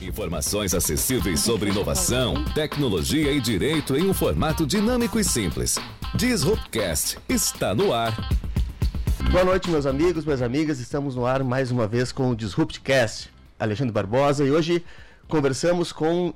Informações acessíveis sobre inovação, tecnologia e direito em um formato dinâmico e simples. Disruptcast está no ar. Boa noite, meus amigos, minhas amigas. Estamos no ar mais uma vez com o Disruptcast. Alexandre Barbosa e hoje conversamos com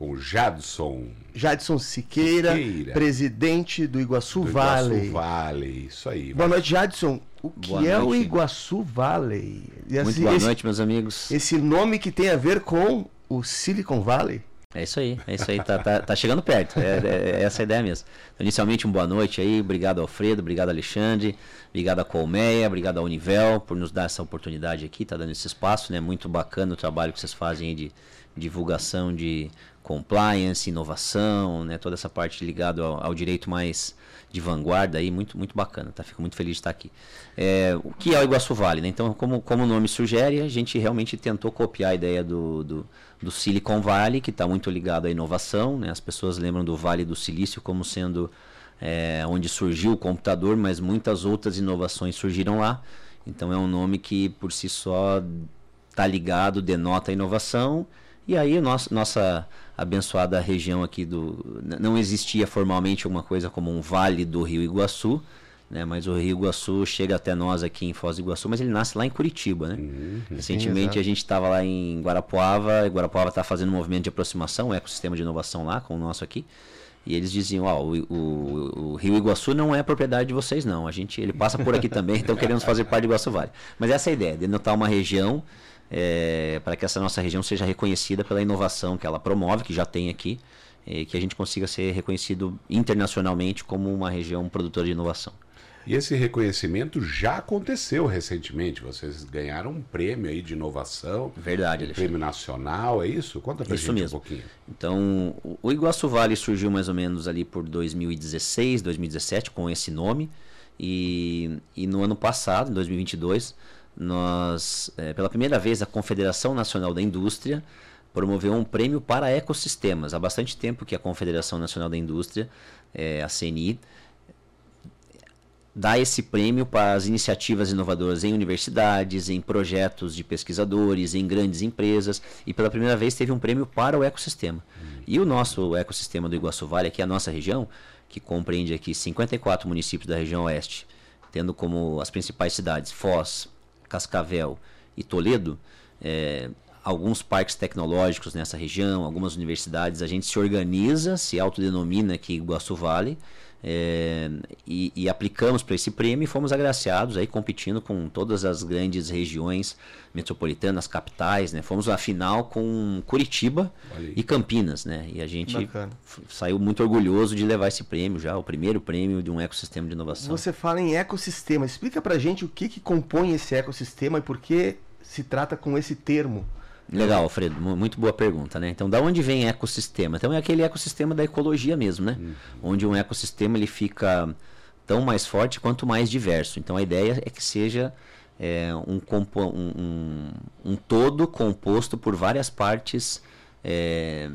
com o Jadson. Jadson Siqueira, Siqueira, presidente do Iguaçu, do Valley. Iguaçu Valley, isso aí. Boa noite, Jadson. O que boa é noite. o Iguaçu Valley? Muito assim, boa esse, noite, meus amigos. Esse nome que tem a ver com o Silicon Valley? É isso aí, é isso aí, tá, tá, tá chegando perto, é, é, é, essa a ideia mesmo. Então, inicialmente, um boa noite aí, obrigado Alfredo, obrigado Alexandre, obrigado a Colmeia, obrigado a Univel por nos dar essa oportunidade aqui, tá dando esse espaço, né? Muito bacana o trabalho que vocês fazem aí de divulgação de compliance, inovação, né? Toda essa parte ligada ao, ao direito mais de vanguarda aí, muito, muito bacana, tá? Fico muito feliz de estar aqui. É, o que é o Iguaçu Vale, né? Então, como, como o nome sugere, a gente realmente tentou copiar a ideia do, do, do Silicon Valley, que está muito ligado à inovação, né? As pessoas lembram do Vale do Silício como sendo é, onde surgiu o computador, mas muitas outras inovações surgiram lá. Então, é um nome que, por si só, está ligado, denota a inovação. E aí, nossa, nossa abençoada região aqui do. Não existia formalmente alguma coisa como um vale do Rio Iguaçu, né? Mas o Rio Iguaçu chega até nós aqui em Foz do Iguaçu, mas ele nasce lá em Curitiba, né? Uhum, Recentemente sim, a gente estava lá em Guarapuava, e Guarapuava está fazendo um movimento de aproximação, um ecossistema de inovação lá, com o nosso aqui. E eles diziam, ó, o, o, o, Rio Iguaçu não é propriedade de vocês não. A gente, ele passa por aqui também, então queremos fazer parte do Iguaçu Vale. Mas essa é a ideia, denotar uma região é, para que essa nossa região seja reconhecida pela inovação que ela promove, que já tem aqui, e que a gente consiga ser reconhecido internacionalmente como uma região produtora de inovação. E esse reconhecimento já aconteceu recentemente. Vocês ganharam um prêmio aí de inovação. Verdade, um Prêmio nacional, é isso? Conta pra isso gente mesmo. um pouquinho. Então, o Iguaçu Vale surgiu mais ou menos ali por 2016, 2017, com esse nome. E, e no ano passado, em 2022, nós, é, pela primeira vez, a Confederação Nacional da Indústria promoveu um prêmio para ecossistemas. Há bastante tempo que a Confederação Nacional da Indústria, é, a CNI, dá esse prêmio para as iniciativas inovadoras em universidades, em projetos de pesquisadores, em grandes empresas, e pela primeira vez teve um prêmio para o ecossistema. E o nosso ecossistema do Iguaçu Vale, aqui é a nossa região, que compreende aqui 54 municípios da região oeste, tendo como as principais cidades Foz, Cascavel e Toledo, é, alguns parques tecnológicos nessa região, algumas universidades, a gente se organiza, se autodenomina aqui Iguaçu Vale, é, e, e, aplicamos para esse prêmio e fomos agraciados aí competindo com todas as grandes regiões metropolitanas, capitais, né? Fomos à final com Curitiba e Campinas, né? E a gente saiu muito orgulhoso de levar esse prêmio já, o primeiro prêmio de um ecossistema de inovação. Você fala em ecossistema, explica pra gente o que, que compõe esse ecossistema e por que se trata com esse termo. Legal, Alfredo, muito boa pergunta, né? Então, da onde vem ecossistema? Então, é aquele ecossistema da ecologia mesmo, né? Uhum. Onde um ecossistema ele fica tão mais forte quanto mais diverso. Então, a ideia é que seja é, um, um, um, todo composto por várias partes é,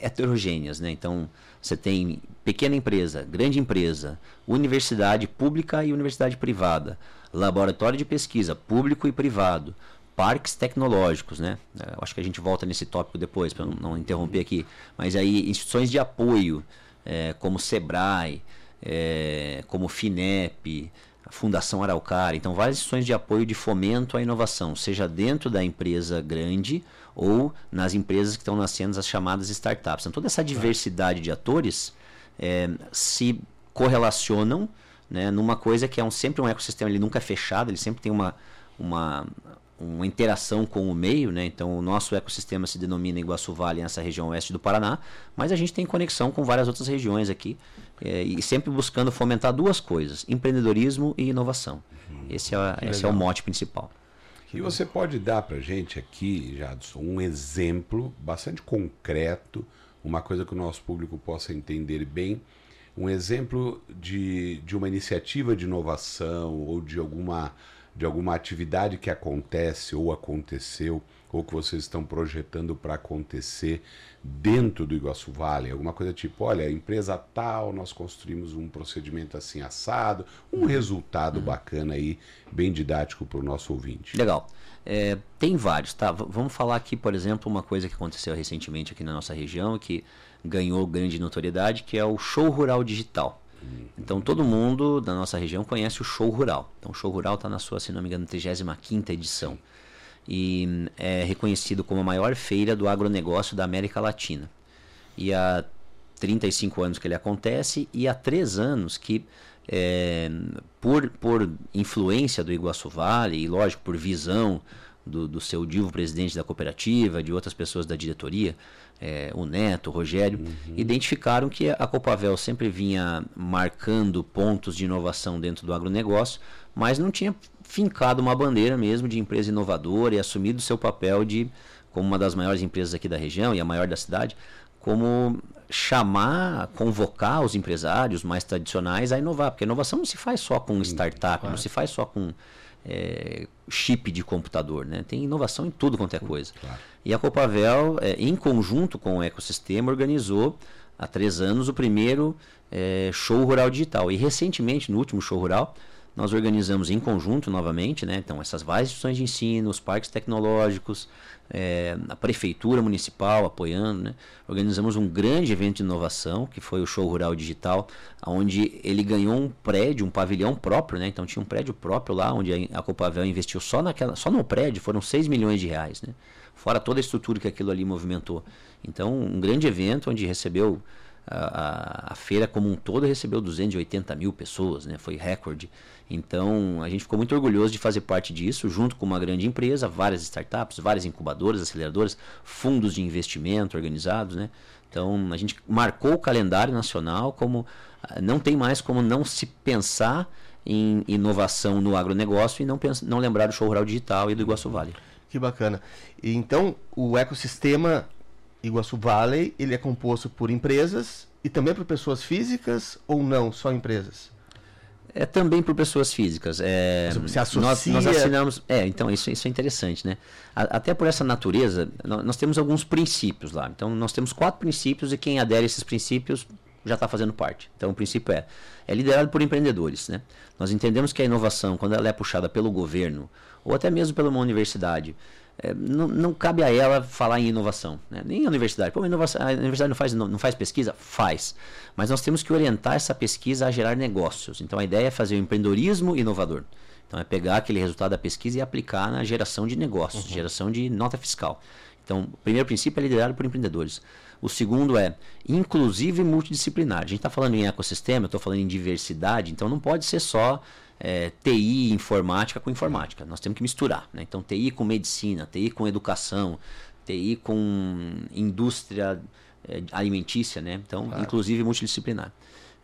heterogêneas, né? Então, você tem pequena empresa, grande empresa, universidade pública e universidade privada, laboratório de pesquisa público e privado, parques tecnológicos, né? É, eu acho que a gente volta nesse tópico depois, para não interromper aqui. Mas aí, instituições de apoio, é, como SEBRAE, é, como FINEP, a Fundação Araucária. Então, várias instituições de apoio de fomento à inovação, seja dentro da empresa grande ou nas empresas que estão nascendo, as chamadas startups. Então, toda essa diversidade de atores é, se correlacionam né, numa coisa que é um, sempre um ecossistema, ele nunca é fechado, ele sempre tem uma, uma, uma interação com o meio, né? Então o nosso ecossistema se denomina Iguaçu Vale nessa região oeste do Paraná, mas a gente tem conexão com várias outras regiões aqui é, e sempre buscando fomentar duas coisas: empreendedorismo e inovação. Uhum. Esse, é, esse é o mote principal. E você pode dar para gente aqui, Jadson, um exemplo bastante concreto, uma coisa que o nosso público possa entender bem, um exemplo de, de uma iniciativa de inovação ou de alguma de alguma atividade que acontece ou aconteceu ou que vocês estão projetando para acontecer dentro do Iguaçu Vale? Alguma coisa tipo, olha, empresa tal, nós construímos um procedimento assim assado, um resultado bacana aí, bem didático para o nosso ouvinte. Legal. É, tem vários, tá? V vamos falar aqui, por exemplo, uma coisa que aconteceu recentemente aqui na nossa região, que ganhou grande notoriedade, que é o Show Rural Digital. Então todo mundo da nossa região conhece o Show Rural. Então o Show Rural está na sua, se não me engano, 35 edição. E é reconhecido como a maior feira do agronegócio da América Latina. E há 35 anos que ele acontece e há 3 anos que é, por, por influência do Iguaçu Vale e lógico por visão do, do seu divo presidente da cooperativa, de outras pessoas da diretoria, é, o Neto, o Rogério, uhum. identificaram que a Copavel sempre vinha marcando pontos de inovação dentro do agronegócio, mas não tinha fincado uma bandeira mesmo de empresa inovadora e assumido seu papel de, como uma das maiores empresas aqui da região e a maior da cidade, como chamar, convocar os empresários mais tradicionais a inovar, porque a inovação não se faz só com startup, claro. não se faz só com é, chip de computador, né? Tem inovação em tudo quanto é coisa. Claro. E a Copavel, é, em conjunto com o ecossistema, organizou há três anos o primeiro é, show rural digital. E recentemente, no último show rural, nós organizamos em conjunto novamente, né? Então, essas várias instituições de ensino, os parques tecnológicos, é, a prefeitura municipal apoiando, né? Organizamos um grande evento de inovação, que foi o Show Rural Digital, onde ele ganhou um prédio, um pavilhão próprio, né? Então tinha um prédio próprio lá, onde a Copavel investiu só, naquela, só no prédio, foram 6 milhões de reais, né? Fora toda a estrutura que aquilo ali movimentou. Então, um grande evento onde recebeu a, a, feira como um todo recebeu 280 mil pessoas, né? foi recorde. Então a gente ficou muito orgulhoso de fazer parte disso, junto com uma grande empresa, várias startups, várias incubadoras, aceleradoras, fundos de investimento organizados. Né? Então a gente marcou o calendário nacional como ah, não tem mais como não se pensar em inovação no agronegócio e não, pensa, não lembrar do show rural digital e do Iguaçu Vale. Que bacana. Então o ecossistema Iguaçu Valley, ele é composto por empresas e também por pessoas físicas ou não, só empresas? É também por pessoas físicas. É, Se associa... nós, nós assinamos. É, então isso, isso é interessante, né? até por essa natureza, nós temos alguns princípios lá. Então nós temos quatro princípios e quem adere a esses princípios já está fazendo parte. Então o princípio é, é liderado por empreendedores, né? Nós entendemos que a inovação, quando ela é puxada pelo governo ou até mesmo pela uma universidade, é, não, não, cabe a ela falar em inovação. Né? Nem a universidade. Pô, a, inovação, a universidade não faz, não, não, faz pesquisa? Faz. Mas nós temos que orientar essa pesquisa a gerar negócios. Então a ideia é fazer o empreendedorismo inovador. Então é pegar aquele resultado da pesquisa e aplicar na geração de negócios, uhum. geração de nota fiscal. Então, o primeiro princípio é liderado por empreendedores. O segundo é inclusive multidisciplinar. A gente está falando em ecossistema, eu estou falando em diversidade, então não pode ser só é, TI informática com informática. Nós temos que misturar. Né? Então, TI com medicina, TI com educação, TI com indústria é, alimentícia, né? Então, claro. inclusive multidisciplinar.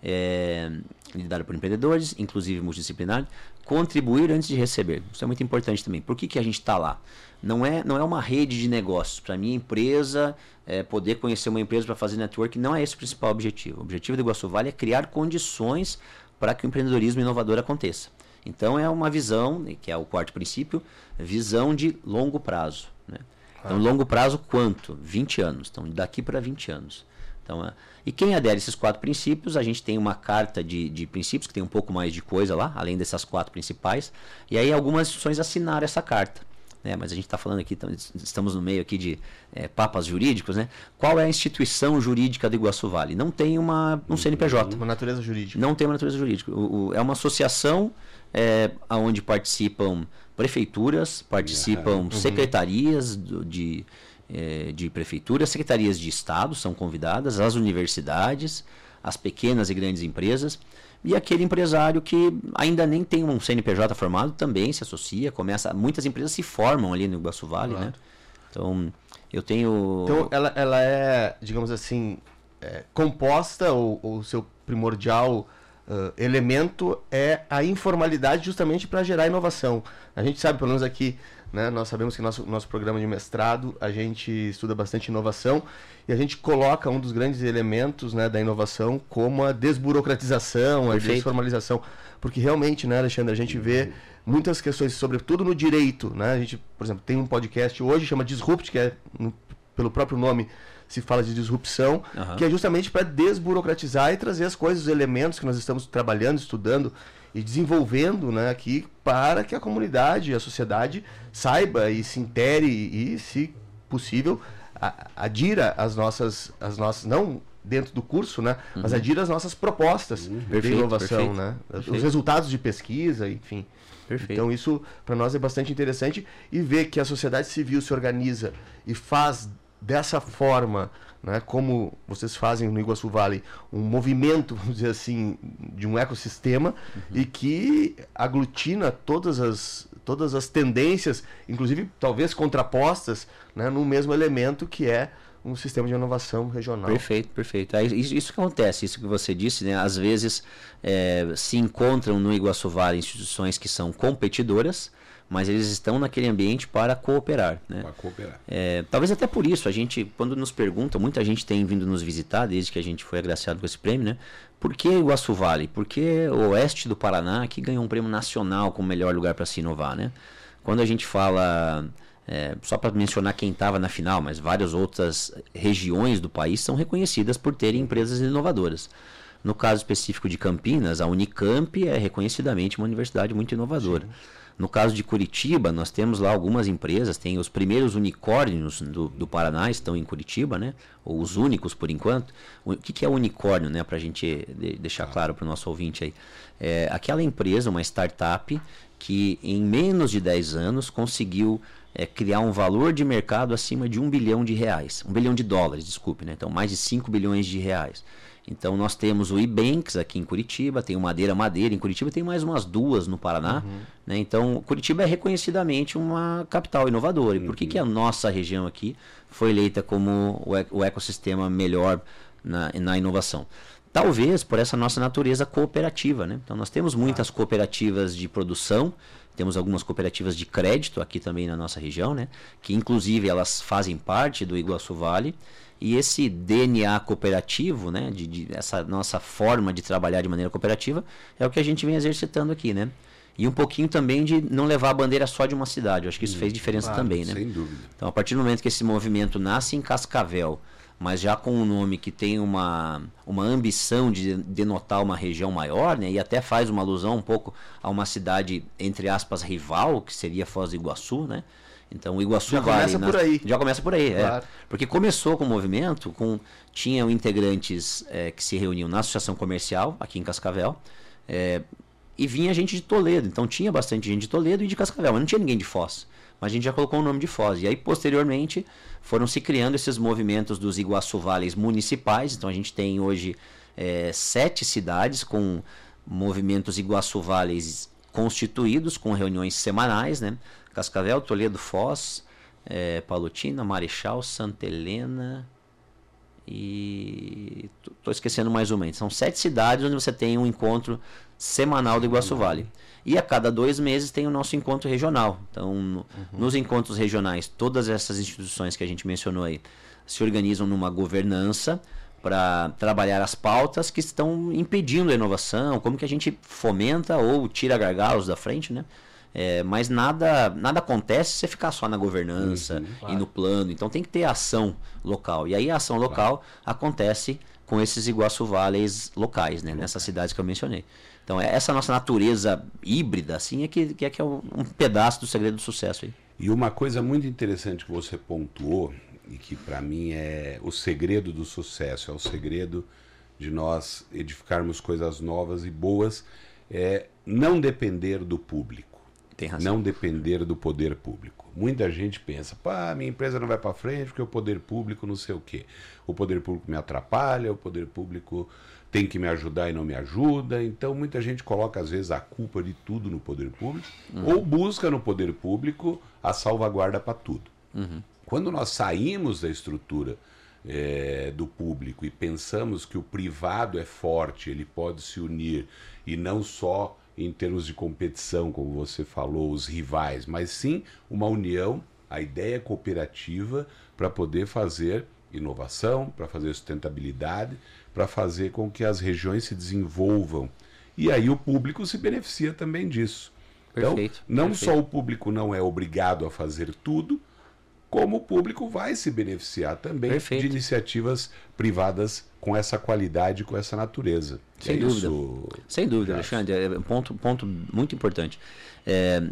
É, lidado por empreendedores, inclusive multidisciplinar. Contribuir antes de receber. Isso é muito importante também. Por que, que a gente está lá? Não é, não é uma rede de negócios. Para minha empresa, é, poder conhecer uma empresa para fazer network, não é esse o principal objetivo. O objetivo do Iguaçu Vale é criar condições para que o empreendedorismo inovador aconteça. Então é uma visão, que é o quarto princípio, visão de longo prazo. Né? Então, longo prazo quanto? 20 anos. Então, daqui para 20 anos. Então, é... E quem adere a esses quatro princípios, a gente tem uma carta de, de princípios, que tem um pouco mais de coisa lá, além dessas quatro principais. E aí algumas instituições assinaram essa carta né? mas a gente está falando aqui, estamos no meio aqui de é, papas jurídicos, né? Qual é a instituição jurídica do Iguaçu Vale? Não tem uma, um CNPJ. Uma natureza jurídica. Não tem uma natureza jurídica. O, o, é uma associação é, onde participam prefeituras, participam uhum. secretarias do, de, é, de prefeitura, secretarias de Estado são convidadas, as universidades, as pequenas e grandes empresas. E aquele empresário que ainda nem tem um CNPJ formado também se associa, começa. Muitas empresas se formam ali no Iguaçu Vale, né? claro. né? Então, eu tenho. Então, ela, ela é, digamos assim, é, composta, ou o seu primordial uh, elemento é a informalidade justamente para gerar inovação. A gente sabe, pelo menos aqui né? Nós sabemos que nosso nosso programa de mestrado a gente estuda bastante inovação e a gente coloca um dos grandes elementos, né, da inovação como a desburocratização, a Perfeito. desformalização, porque realmente, né, Alexandre, a gente vê muitas questões, sobretudo no direito, né? A gente, por exemplo, tem um podcast hoje chama Disrupt, que é pelo próprio nome se fala de disrupção, Aham. que é justamente para desburocratizar e trazer as coisas, os elementos que nós estamos trabalhando, estudando e desenvolvendo né, aqui para que a comunidade, a sociedade saiba e se intere e, se possível, a- adira às nossas, as nossas, não dentro do curso, né, mas adira às nossas propostas de Uhum. Perfeito, inovação, perfeito, né, perfeito. os resultados de pesquisa, enfim. Então isso para nós é bastante interessante e ver que a sociedade civil se organiza e faz dessa forma, né, como vocês fazem no Iguaçu Valley, um movimento, vamos dizer assim, de um ecossistema e que aglutina todas as todas as tendências, inclusive talvez contrapostas, né, no mesmo elemento que é um sistema de inovação regional. Perfeito, perfeito. Isso, isso que acontece, isso que você disse, né? Às vezes é, se encontram no Iguaçu Vale instituições que são competidoras, mas eles estão naquele ambiente para cooperar, né? Para cooperar. É, talvez até por isso, a gente, quando nos pergunta, muita gente tem vindo nos visitar desde que a gente foi agraciado com esse prêmio, né? Por que Iguaçu Vale? Por que o oeste do Paraná que ganhou um prêmio nacional como melhor lugar para se inovar, né? Quando a gente fala, é, só para mencionar quem estava na final, mas várias outras regiões do país são reconhecidas por terem empresas inovadoras. No caso específico de Campinas, a Unicamp é reconhecidamente uma universidade muito inovadora. No caso de Curitiba, nós temos lá algumas empresas, tem os primeiros unicórnios do, do Paraná, estão em Curitiba, né? Ou os únicos por enquanto. O que, que é unicórnio, né? Para a gente de- deixar claro para o nosso ouvinte aí. É aquela empresa, uma startup, que em menos de 10 anos conseguiu é, criar um valor de mercado acima de um bilhão de reais. Um bilhão de dólares, desculpe, né? Então mais de 5 bilhões de reais. Então nós temos o Ibanks aqui em Curitiba, tem o Madeira Madeira em Curitiba, tem mais umas duas no Paraná. Né? Então Curitiba é reconhecidamente uma capital inovadora. E por que, que a nossa região aqui foi eleita como o, o ecossistema melhor na, na inovação? Talvez por essa nossa natureza cooperativa. Né? Então nós temos muitas cooperativas de produção, temos algumas cooperativas de crédito aqui também na nossa região, né? que inclusive elas fazem parte do Iguaçu Vale. E esse DNA cooperativo, né, de, de- essa nossa forma de trabalhar de maneira cooperativa, é o que a gente vem exercitando aqui, né? E um pouquinho também de não levar a bandeira só de uma cidade. Eu acho que isso fez diferença claro, também, né? Sem dúvida. Então, a partir do momento que esse movimento nasce em Cascavel, mas já com um nome que tem uma, uma ambição de denotar uma região maior, né, e até faz uma alusão um pouco a uma cidade, entre aspas, rival, que seria Foz do Iguaçu, né? Então, o Iguaçu Já Vale começa por aí. Já começa por aí, é. Claro. Porque começou com o movimento, com tinham integrantes eh, que se reuniam na associação comercial aqui em Cascavel, eh, e vinha gente de Toledo. Então tinha bastante gente de Toledo e de Cascavel, mas não tinha ninguém de Foz. Mas a gente já colocou o nome de Foz. E aí, posteriormente, foram se criando esses movimentos dos Iguaçu Vales municipais. Então a gente tem hoje eh, sete cidades com movimentos Iguaçu Vales constituídos, com reuniões semanais, né? Cascavel, Toledo, Foz, eh, Palotina, Marechal, Santa Helena e tô- tô esquecendo mais uma. São sete cidades onde você tem um encontro semanal do Iguaçu Vale. E a cada dois meses tem o nosso encontro regional. Então, no- nos encontros regionais, todas essas instituições que a gente mencionou aí se organizam numa governança para trabalhar as pautas que estão impedindo a inovação, como que a gente fomenta ou tira gargalos da frente, né? É, mas nada, nada acontece se você ficar só na governança e no plano. Então tem que ter ação local. E aí a ação local acontece com esses Iguaçu Vales locais, né? Nessas cidades que eu mencionei. Então é essa nossa natureza híbrida, assim, é que, que é, que é um um pedaço do segredo do sucesso aí. E uma coisa muito interessante que você pontuou, e que para mim é o segredo do sucesso, é o segredo de nós edificarmos coisas novas e boas, é não depender do público. Tem razão. Não depender do poder público. Muita gente pensa, pá, minha empresa não vai para frente porque o poder público não sei o quê. O poder público me atrapalha, o poder público tem que me ajudar e não me ajuda. Então muita gente coloca às vezes a culpa de tudo no poder público ou busca no poder público a salvaguarda para tudo. Quando nós saímos da estrutura eh, do público e pensamos que o privado é forte, ele pode se unir e não só em termos de competição, como você falou, os rivais, mas sim uma união, a ideia cooperativa para poder fazer inovação, para fazer sustentabilidade, para fazer com que as regiões se desenvolvam. E aí o público se beneficia também disso. Perfeito, então, não perfeito. só o público não é obrigado a fazer tudo, como o público vai se beneficiar também Perfeito. de iniciativas privadas com essa qualidade, com essa natureza. Sem é dúvida. Isso, Sem dúvida. Alexandre. É um ponto, ponto muito importante. É,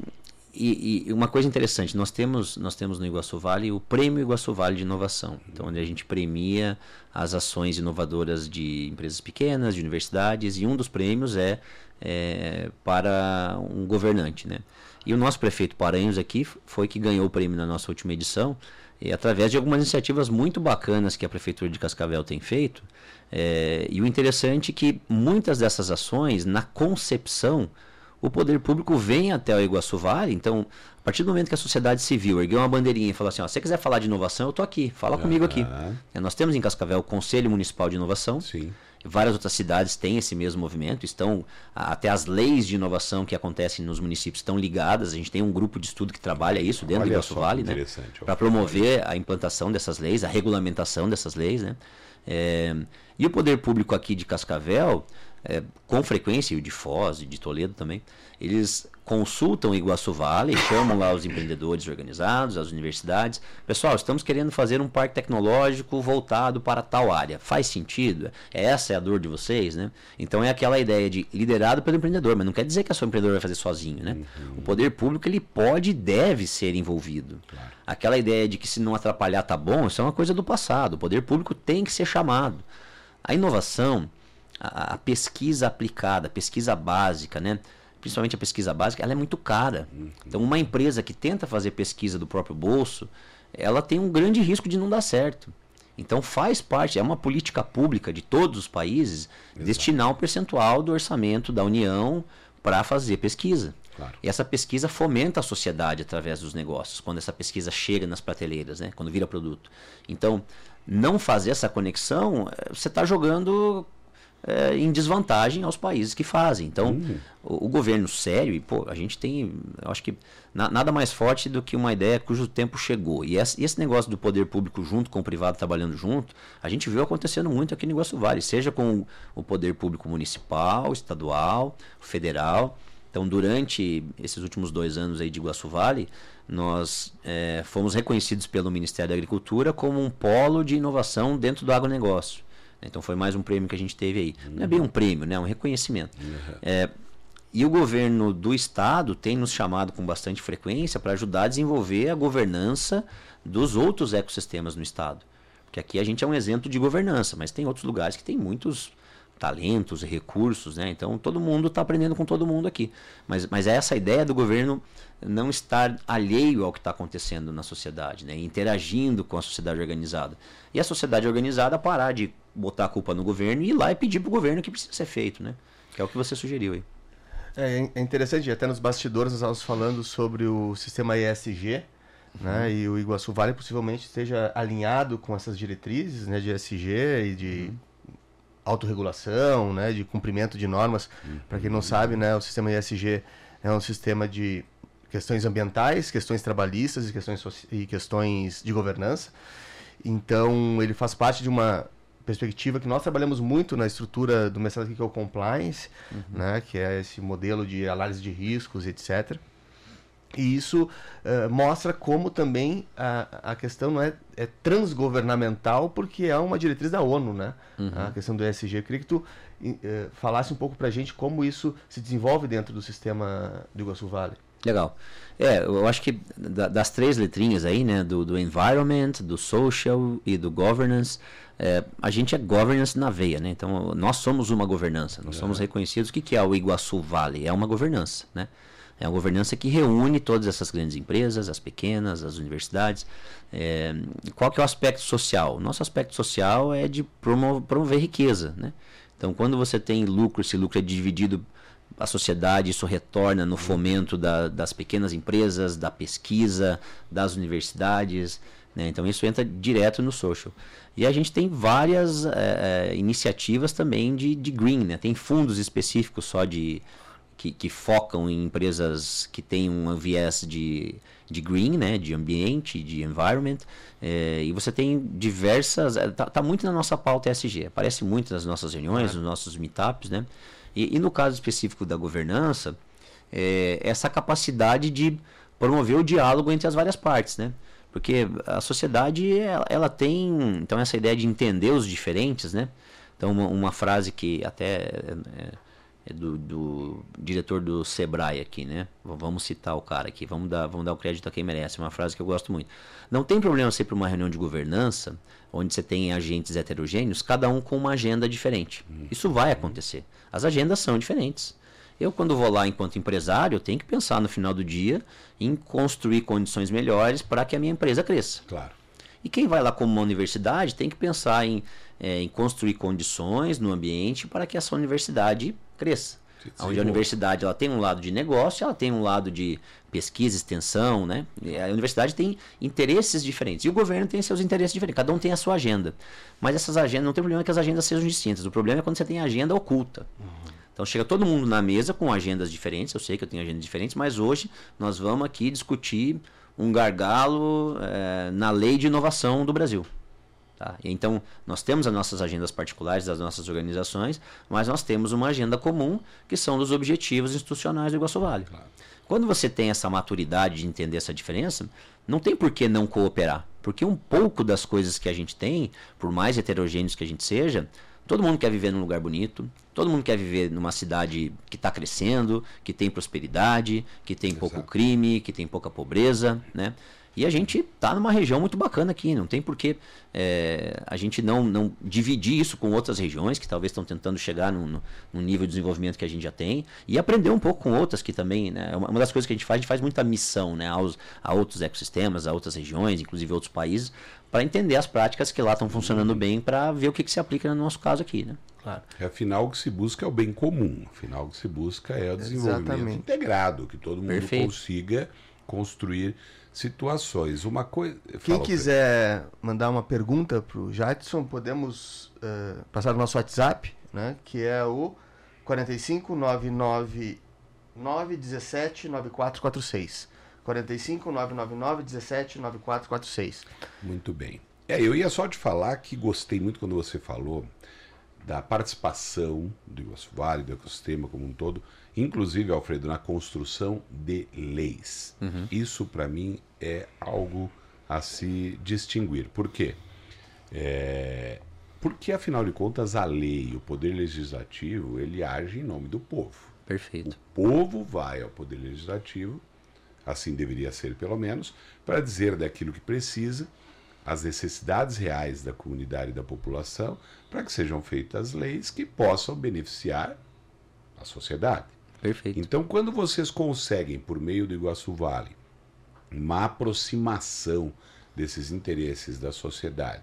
e, e uma coisa interessante, nós temos, nós temos no Iguaçu Vale o Prêmio Iguaçu Vale de Inovação, então onde a gente premia as ações inovadoras de empresas pequenas, de universidades, e um dos prêmios é, é para um governante, né? E o nosso prefeito Paranhos aqui foi que ganhou o prêmio na nossa última edição, e através de algumas iniciativas muito bacanas que a Prefeitura de Cascavel tem feito. É, e o interessante é que muitas dessas ações, na concepção, o poder público vem até o Iguaçu Vale. Então, a partir do momento que a sociedade civil ergueu uma bandeirinha e falou assim: ó, se você quiser falar de inovação, eu estou aqui, fala comigo aqui. É, nós temos em Cascavel o Conselho Municipal de Inovação. Sim. Várias outras cidades têm esse mesmo movimento, estão até as leis de inovação que acontecem nos municípios estão ligadas. A gente tem um grupo de estudo que trabalha isso dentro do Olha Iguaçu só Vale, né? Para promover a implantação dessas leis, a regulamentação dessas leis, né? É, e o poder público aqui de Cascavel, é, com frequência, e o de Foz e de Toledo também, eles consultam o Iguaçu Vale, chamam lá os empreendedores organizados, as universidades. Pessoal, estamos querendo fazer um parque tecnológico voltado para tal área. Faz sentido? Essa é a dor de vocês, né? Então é aquela ideia de liderado pelo empreendedor, mas não quer dizer que a sua empreendedor vai fazer sozinho, né? O poder público ele pode e deve ser envolvido. Aquela ideia de que se não atrapalhar tá bom, isso é uma coisa do passado. O poder público tem que ser chamado. A inovação, a, a pesquisa aplicada, a pesquisa básica, né? Principalmente a pesquisa básica, ela é muito cara. Então, uma empresa que tenta fazer pesquisa do próprio bolso, ela tem um grande risco de não dar certo. Então, faz parte, é uma política pública de todos os países destinar um percentual do orçamento da União para fazer pesquisa. Claro. E essa pesquisa fomenta a sociedade através dos negócios, quando essa pesquisa chega nas prateleiras, né? quando vira produto. Então, não fazer essa conexão, eh, você está jogando eh, em desvantagem aos países que fazem. Então, o, o governo sério, e pô, a gente tem, eu acho que na- nada mais forte do que uma ideia cujo tempo chegou. E esse, esse negócio do poder público junto com o privado trabalhando junto, a gente viu acontecendo muito aqui no Iguaçu Vale, seja com o poder público municipal, estadual, federal. Então, durante esses últimos dois anos aí de Iguaçu Vale, nós eh, fomos reconhecidos pelo Ministério da Agricultura como um polo de inovação dentro do agronegócio. Então, foi mais um prêmio que a gente teve aí. Não é bem um prêmio, né? É um reconhecimento. Eh, e o governo do estado tem nos chamado com bastante frequência para ajudar a desenvolver a governança dos outros ecossistemas no estado. Porque aqui a gente é um exemplo de governança, mas tem outros lugares que tem muitos talentos e recursos, né? Então todo mundo está aprendendo com todo mundo aqui. Mas, mas é essa ideia do governo não estar alheio ao que está acontecendo na sociedade, né? Interagindo com a sociedade organizada. E a sociedade organizada parar de botar a culpa no governo e ir lá e pedir para o governo que precisa ser feito, né? Que é o que você sugeriu aí. É, é interessante, até nos bastidores nós estávamos falando sobre o sistema ESG, né? E o Iguaçu Vale possivelmente esteja alinhado com essas diretrizes, né, de ESG e de autorregulação, né, de cumprimento de normas. Para quem não sabe, né, o sistema ESG é um sistema de questões ambientais, questões trabalhistas e questões, e questões de governança. Então, ele faz parte de uma perspectiva que nós trabalhamos muito na estrutura do mestrado aqui, que é o compliance, né, que é esse modelo de análise de riscos, etc. E isso eh, mostra como também a, a questão não é, é transgovernamental, porque é uma diretriz da ONU, né? A questão do ESG. Eu queria que tu eh, falasse um pouco pra gente como isso se desenvolve dentro do sistema do Iguaçu Vale. Legal. É, eu acho que da- das três letrinhas aí, né, do, do environment, do social e do governance, é, a gente é governance na veia, né? Então, nós somos uma governança, nós somos reconhecidos. O que, que é o Iguaçu Vale? É uma governança, né? É uma governança que reúne todas essas grandes empresas, as pequenas, as universidades. É, qual que é o aspecto social? Nosso aspecto social é de promo- promover riqueza, né? Então, quando você tem lucro, esse lucro é dividido a sociedade, isso retorna no fomento da- das pequenas empresas, da pesquisa, das universidades. Né? Então isso entra direto no social. E a gente tem várias eh, iniciativas também de, de green, né? tem fundos específicos só de que, que focam em empresas que têm um viés de, de green, né, de ambiente, de environment, é, e você tem diversas, está tá muito na nossa pauta ESG, aparece muito nas nossas reuniões, é. nos nossos meetups, né, e, e, no caso específico da governança, é, essa capacidade de promover o diálogo entre as várias partes, né, porque a sociedade, ela, ela tem, então essa ideia de entender os diferentes, né, então uma, uma frase que até... É, é do, do, diretor do Sebrae aqui, né? Vamos citar o cara aqui, vamos dar, vamos dar o crédito a quem merece. Uma frase que eu gosto muito. Não tem problema ser para uma reunião de governança, onde você tem agentes heterogêneos, cada um com uma agenda diferente. Isso vai acontecer. As agendas são diferentes. Eu, quando vou lá enquanto empresário, eu tenho que pensar no final do dia em construir condições melhores para que a minha empresa cresça. Claro. E quem vai lá como uma universidade tem que pensar em, é, em construir condições no ambiente para que essa universidade cresça. Onde a universidade ela tem um lado de negócio, ela tem um lado de pesquisa, extensão, né? A universidade tem interesses diferentes e o governo tem seus interesses diferentes. Cada um tem a sua agenda. Mas essas agendas não tem problema que as agendas sejam distintas. O problema é quando você tem agenda oculta. Uhum. Então chega todo mundo na mesa com agendas diferentes. Eu sei que eu tenho agendas diferentes, mas hoje nós vamos aqui discutir um gargalo é, na lei de inovação do Brasil. Tá? Então, nós temos as nossas agendas particulares das nossas organizações, mas nós temos uma agenda comum, que são dos objetivos institucionais do Iguaçu Vale. Claro. Quando você tem essa maturidade de entender essa diferença, não tem por que não cooperar. Porque um pouco das coisas que a gente tem, por mais heterogêneos que a gente seja, todo mundo quer viver num lugar bonito, todo mundo quer viver numa cidade que está crescendo, que tem prosperidade, que tem Exato. pouco crime, que tem pouca pobreza, né? E a gente está numa região muito bacana aqui, não tem por que é, a gente não, não dividir isso com outras regiões que talvez estão tentando chegar num, num, nível de desenvolvimento que a gente já tem e aprender um pouco com outras que também, né, uma, das coisas que a gente faz, a gente faz muita missão né, aos, a outros ecossistemas, a outras regiões, inclusive outros países, para entender as práticas que lá estão funcionando bem, para ver o que, que se aplica no nosso caso aqui. Né? Claro. É, afinal, o que se busca é o bem comum, afinal, o que se busca é o desenvolvimento Exatamente. integrado, que todo mundo Perfeito. consiga construir situações. Uma coisa. Quem quiser mandar uma pergunta para o Jadson, podemos uh, passar o nosso WhatsApp, né? Que é o 4599 917 9446. 45 999 17 9446. Muito bem. É, eu ia só te falar que gostei muito quando você falou da participação do Iguaçu Vale, do ecossistema como um todo, inclusive, Alfredo, na construção de leis. Uhum. Isso, para mim, é algo a se distinguir. Por quê? É... Porque, afinal de contas, a lei, o poder legislativo, ele age em nome do povo. Perfeito. O povo vai ao poder legislativo, assim deveria ser pelo menos, para dizer daquilo que precisa as necessidades reais da comunidade e da população para que sejam feitas leis que possam beneficiar a sociedade. Perfeito. Então, quando vocês conseguem, por meio do Iguaçu Vale, uma aproximação desses interesses da sociedade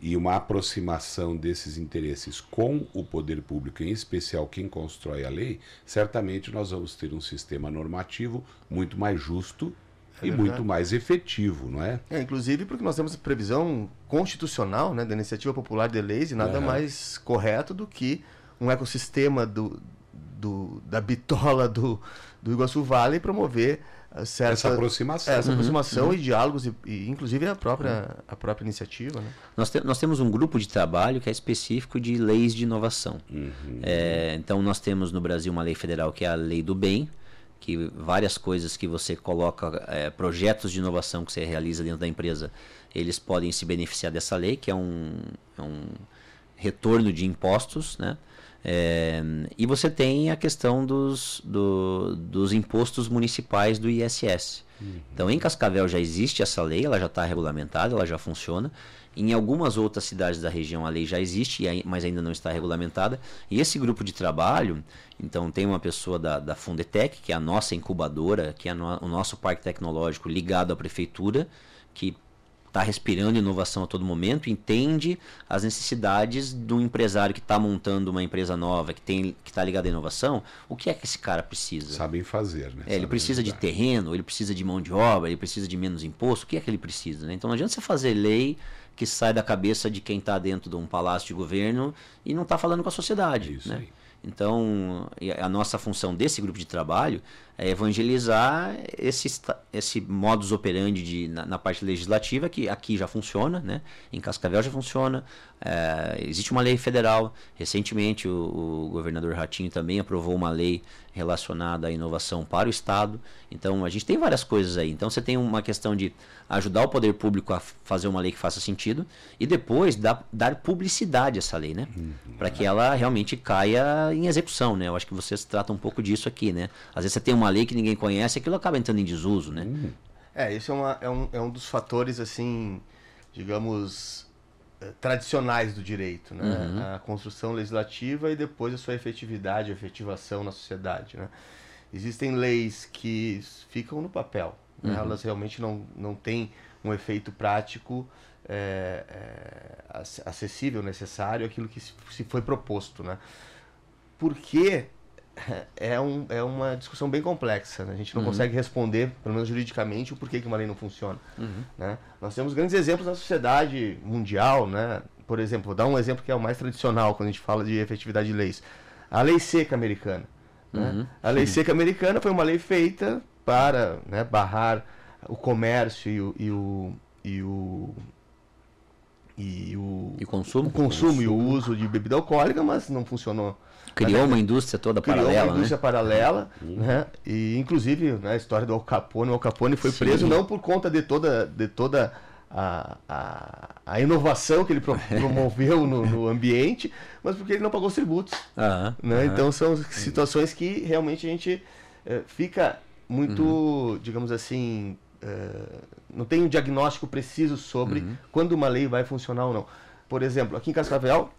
e uma aproximação desses interesses com o poder público, em especial quem constrói a lei, certamente nós vamos ter um sistema normativo muito mais justo é e muito mais efetivo, não é? é? Inclusive porque nós temos previsão constitucional né, da iniciativa popular de leis e nada uhum. mais correto do que um ecossistema do, do, da bitola do, do Iguaçu Vale promover certa, essa aproximação, essa uhum, aproximação uhum. e diálogos e, e, inclusive a própria uhum. a própria iniciativa né? nós, te, nós temos um grupo de trabalho que é específico de leis de inovação uhum. é, então nós temos no Brasil uma lei federal que é a lei do bem que várias coisas que você coloca, é, projetos de inovação que você realiza dentro da empresa, eles podem se beneficiar dessa lei, que é um, é um retorno de impostos, né? É, e você tem a questão dos, do, dos impostos municipais do ISS. Uhum. Então, em Cascavel já existe essa lei, ela já está regulamentada, ela já funciona. Em algumas outras cidades da região a lei já existe, mas ainda não está regulamentada. E esse grupo de trabalho, então tem uma pessoa da, da Fundetec, que é a nossa incubadora, que é no, o nosso parque tecnológico ligado à prefeitura, que está respirando inovação a todo momento, entende as necessidades do empresário que está montando uma empresa nova, que tem que está ligado à inovação, o que é que esse cara precisa? Sabem fazer, né? É, ele precisa de terreno, ele precisa de mão de obra, ele precisa de menos imposto, o que é que ele precisa? Né? Então não adianta você fazer lei que sai da cabeça de quem está dentro de um palácio de governo e não está falando com a sociedade. Isso né? Aí. Então, a nossa função desse grupo de trabalho é evangelizar esse, esse modus operandi de, na, na, parte legislativa, que aqui já funciona, né? em Cascavel já funciona. É, existe uma lei federal. Recentemente, o, o, governador Ratinho também aprovou uma lei relacionada à inovação para o Estado. Então, a gente tem várias coisas aí. Então, você tem uma questão de ajudar o poder público a fazer uma lei que faça sentido e depois dar, dar publicidade a essa lei, né? Uhum. Para que ela realmente caia em execução, né? Eu acho que vocês tratam um pouco disso aqui, né? Às vezes você tem uma lei que ninguém conhece, aquilo acaba entrando em desuso, né? Uhum. É, isso é, uma, é, um, é um dos fatores, assim, digamos, eh, tradicionais do direito, né? Uhum. A construção legislativa e depois a sua efetividade, a efetivação na sociedade, né? Existem leis que ficam no papel, né? uhum. elas realmente não, não têm um efeito prático é, é, acessível, necessário, aquilo que se foi proposto, né? Porque é, um, é uma discussão bem complexa. Né? A gente não uhum. consegue responder, pelo menos juridicamente, o porquê que uma lei não funciona. Uhum. Né? Nós temos grandes exemplos na sociedade mundial. Né? Por exemplo, vou dar um exemplo que é o mais tradicional quando a gente fala de efetividade de leis. A lei seca americana. Né? Uhum. A lei seca americana foi uma lei feita para né, barrar o comércio e o, e o, e o e o, e consumo? o consumo e o uso de bebida alcoólica, mas não funcionou. Criou uma indústria toda Criou paralela. uma indústria né? paralela, uhum. né? E inclusive né, a história do Al Capone, o Al Capone foi Sim. preso não por conta de toda, de toda a, a, a inovação que ele promoveu no, no, ambiente, mas porque ele não pagou os tributos. Uhum. Né? Uhum. Então são situações que realmente a gente eh, fica muito, uhum. digamos assim, eh, não tem um diagnóstico preciso sobre uhum. quando uma lei vai funcionar ou não. Por exemplo, aqui em Cascavel,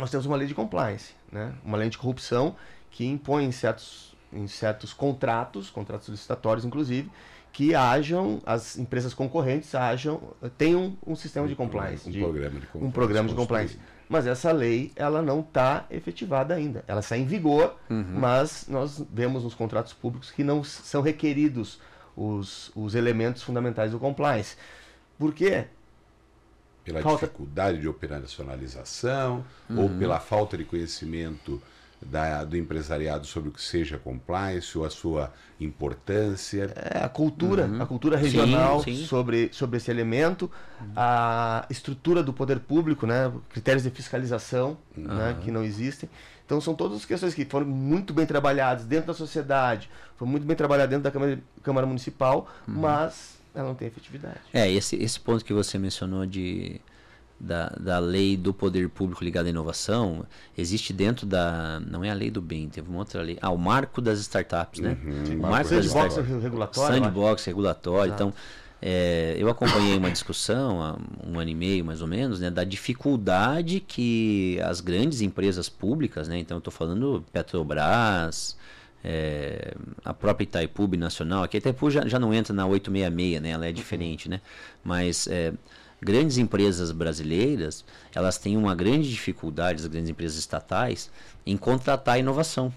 nós temos uma lei de compliance, né? uma lei de corrupção que impõe em certos, em certos contratos, contratos licitatórios inclusive, que hajam, as empresas concorrentes hajam, tenham um sistema de compliance. Um, de, programa de compliance. Um programa de compliance. Mas essa lei, ela não está efetivada ainda. Ela está em vigor, uhum. mas nós vemos nos contratos públicos que não são requeridos os, os elementos fundamentais do compliance. Por quê? Pela falta... dificuldade de operacionalização uhum. ou pela falta de conhecimento da, do empresariado sobre o que seja compliance ou a sua importância. É, a cultura, uhum. a cultura regional sim, sim. Sobre, sobre esse elemento, uhum. a estrutura do poder público, né, critérios de fiscalização uhum. né, que não existem. Então são todas as questões que foram muito bem trabalhadas dentro da sociedade, foram muito bem trabalhadas dentro da Câmara, Câmara Municipal, uhum. mas ela não tem efetividade. É, esse, esse ponto que você mencionou de da, da lei do poder público ligada à inovação existe dentro da não é a lei do bem teve uma outra lei. Ah o marco das startups né? Uhum. o marco das startups. regulatório sandbox regulatório. Então é, eu acompanhei uma discussão há um ano e meio mais ou menos né da dificuldade que as grandes empresas públicas né então eu estou falando Petrobras é, a própria Itaipu Nacional aqui a Itaipu já, já não entra na 866 né? Ela é diferente né? Mas é, grandes empresas brasileiras, elas têm uma grande dificuldade, as grandes empresas estatais, em contratar inovação.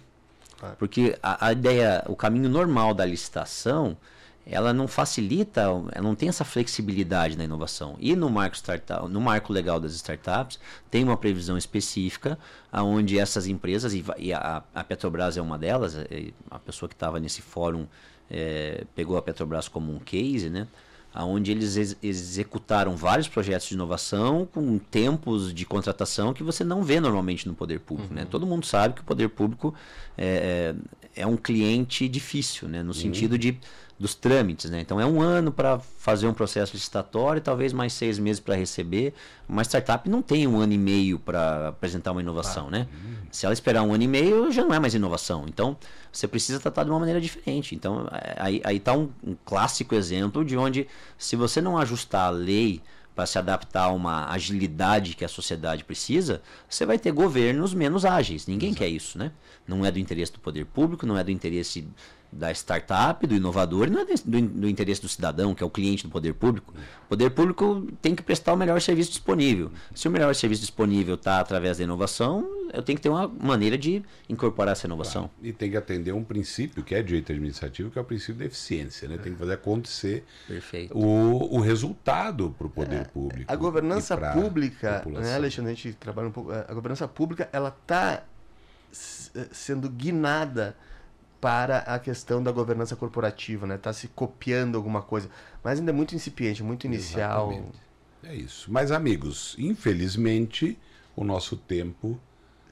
Porque a, a, ideia, o caminho normal da licitação, ela não facilita, ela não tem essa flexibilidade na inovação. E no marco startup, no marco legal das startups, tem uma previsão específica aonde essas empresas e, a, a, Petrobras é uma delas, é, a pessoa que estava nesse fórum é, pegou a Petrobras como um case, né? onde eles ex executaram vários projetos de inovação com tempos de contratação que você não vê normalmente no poder público. Né? Uhum. Né? Todo mundo sabe que o poder público é, é, é um cliente difícil, né? no uhum. sentido de dos trâmites, né? Então é um ano para fazer um processo licitatório, talvez mais seis meses para receber. Uma startup não tem um ano e meio para apresentar uma inovação, ah, né? Hum. Se ela esperar um ano e meio, já não é mais inovação. Então você precisa tratar de uma maneira diferente. Então aí está um, um clássico exemplo de onde se você não ajustar a lei para se adaptar a uma agilidade que a sociedade precisa, você vai ter governos menos ágeis. Ninguém Exato. quer isso, né? Não é do interesse do poder público, não é do interesse da startup, do inovador, e não é do, do, interesse do cidadão, que é o cliente do poder público. O poder público tem que prestar o melhor serviço disponível. Se o melhor serviço disponível está através da inovação, eu tenho que ter uma maneira de incorporar essa inovação. Claro. E tem que atender um princípio que é direito administrativo, que é o princípio da eficiência. Né? Tem que fazer acontecer o, o resultado para o poder é, público. A governança pública, né, Alexandre, a gente trabalha um pouco. A governança pública, ela está sendo guinada para a questão da governança corporativa, né? Está se copiando alguma coisa, mas ainda é muito incipiente, muito inicial. Exatamente. É isso. Mas amigos, infelizmente o nosso tempo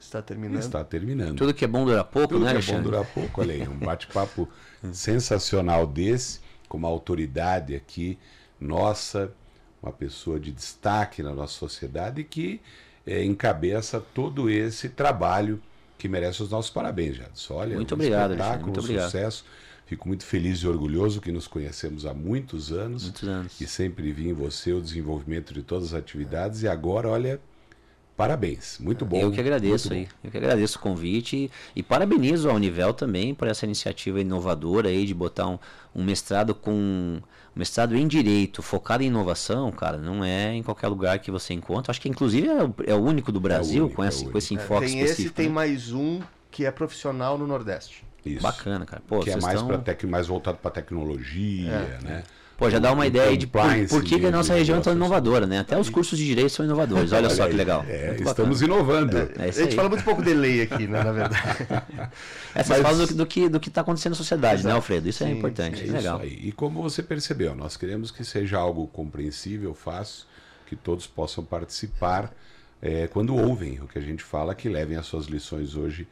está terminando. Está terminando. Tudo que é bom dura pouco, Tudo né, que Alexandre? é bom dura pouco, olha aí, um bate-papo sensacional desse, com uma autoridade aqui, nossa, uma pessoa de destaque na nossa sociedade que é, encabeça todo esse trabalho que merece os nossos parabéns, Jadson. Olha, muito um obrigado, espetáculo, muito um obrigado. sucesso. Fico muito feliz e orgulhoso que nos conhecemos há muitos anos. Muitos anos. E sempre vi em você o desenvolvimento de todas as atividades. E agora, olha, parabéns. Muito bom. Eu que agradeço aí. Eu que agradeço o convite e, e parabenizo a Univel também por essa iniciativa inovadora aí de botar um, um mestrado com um mestrado em direito focado em inovação, cara, não é em qualquer lugar que você encontra. Acho que inclusive é o, é o único do Brasil único, com, é esse, o com esse É, enfoque tem específico. esse, tem né? mais um que é profissional no Nordeste. Isso. Bacana, cara. Pô, que é mais, estão- tec... mais voltado para tecnologia, né? Pô, já dá uma ideia de por, por que, que a nossa região é tão inovadora, né? Até os cursos de direito são inovadores. Olha só que aí, legal. É, estamos bacana. inovando. É a isso gente aí. fala muito pouco de lei aqui, né, na verdade. Essas Mas- falas do, do que do que está acontecendo na sociedade, né, Exato. Alfredo? Isso é Sim, importante. É é isso legal. aí. E como você percebeu, nós queremos que seja algo compreensível, fácil, que todos possam participar é, quando ouvem o que a gente fala, que levem as suas lições hoje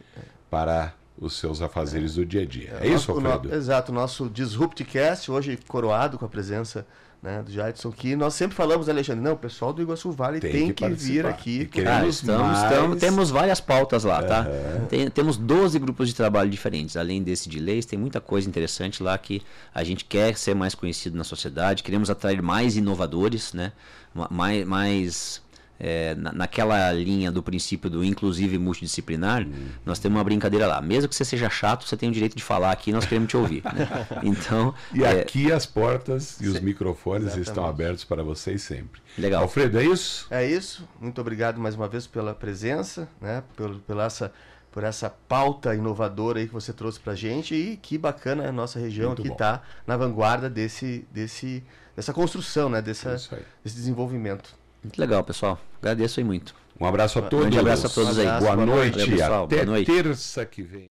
para os seus afazeres do dia a dia. É, isso, O no- Alfredo? Exato, o nosso Disruptcast, hoje coroado com a presença né, do Jadson, que nós sempre falamos, Alexandre, não, o pessoal do Iguaçu Vale tem, Tem que que, vir aqui. Cara, estamos, mais. estamos- temos várias pautas lá, tá? Tem- temos 12 grupos de trabalho diferentes. Além desse de leis, tem muita coisa interessante lá que a gente quer ser mais conhecido na sociedade. Queremos atrair mais inovadores, né? Ma- Mais, mais é, na- naquela linha do princípio do inclusive multidisciplinar, nós temos uma brincadeira lá. Mesmo que você seja chato, você tem o direito de falar aqui, nós queremos te ouvir. né? Então, E é, aqui as portas e os Sim, microfones estão exatamente. abertos para vocês sempre. Legal. Alfredo, é isso? É isso. Muito obrigado mais uma vez pela presença, né? Pelo, pela essa, por essa pauta inovadora aí que você trouxe pra gente. E que bacana a nossa região Muito aqui bom. tá na vanguarda desse, desse, dessa construção, né? Dessa, É isso aí. desse desenvolvimento. Muito legal, pessoal. Agradeço aí muito. Um abraço a todos. grande abraço a todos aí. Boa Boa noite. noite. Valeu. Até Boa noite. terça que vem.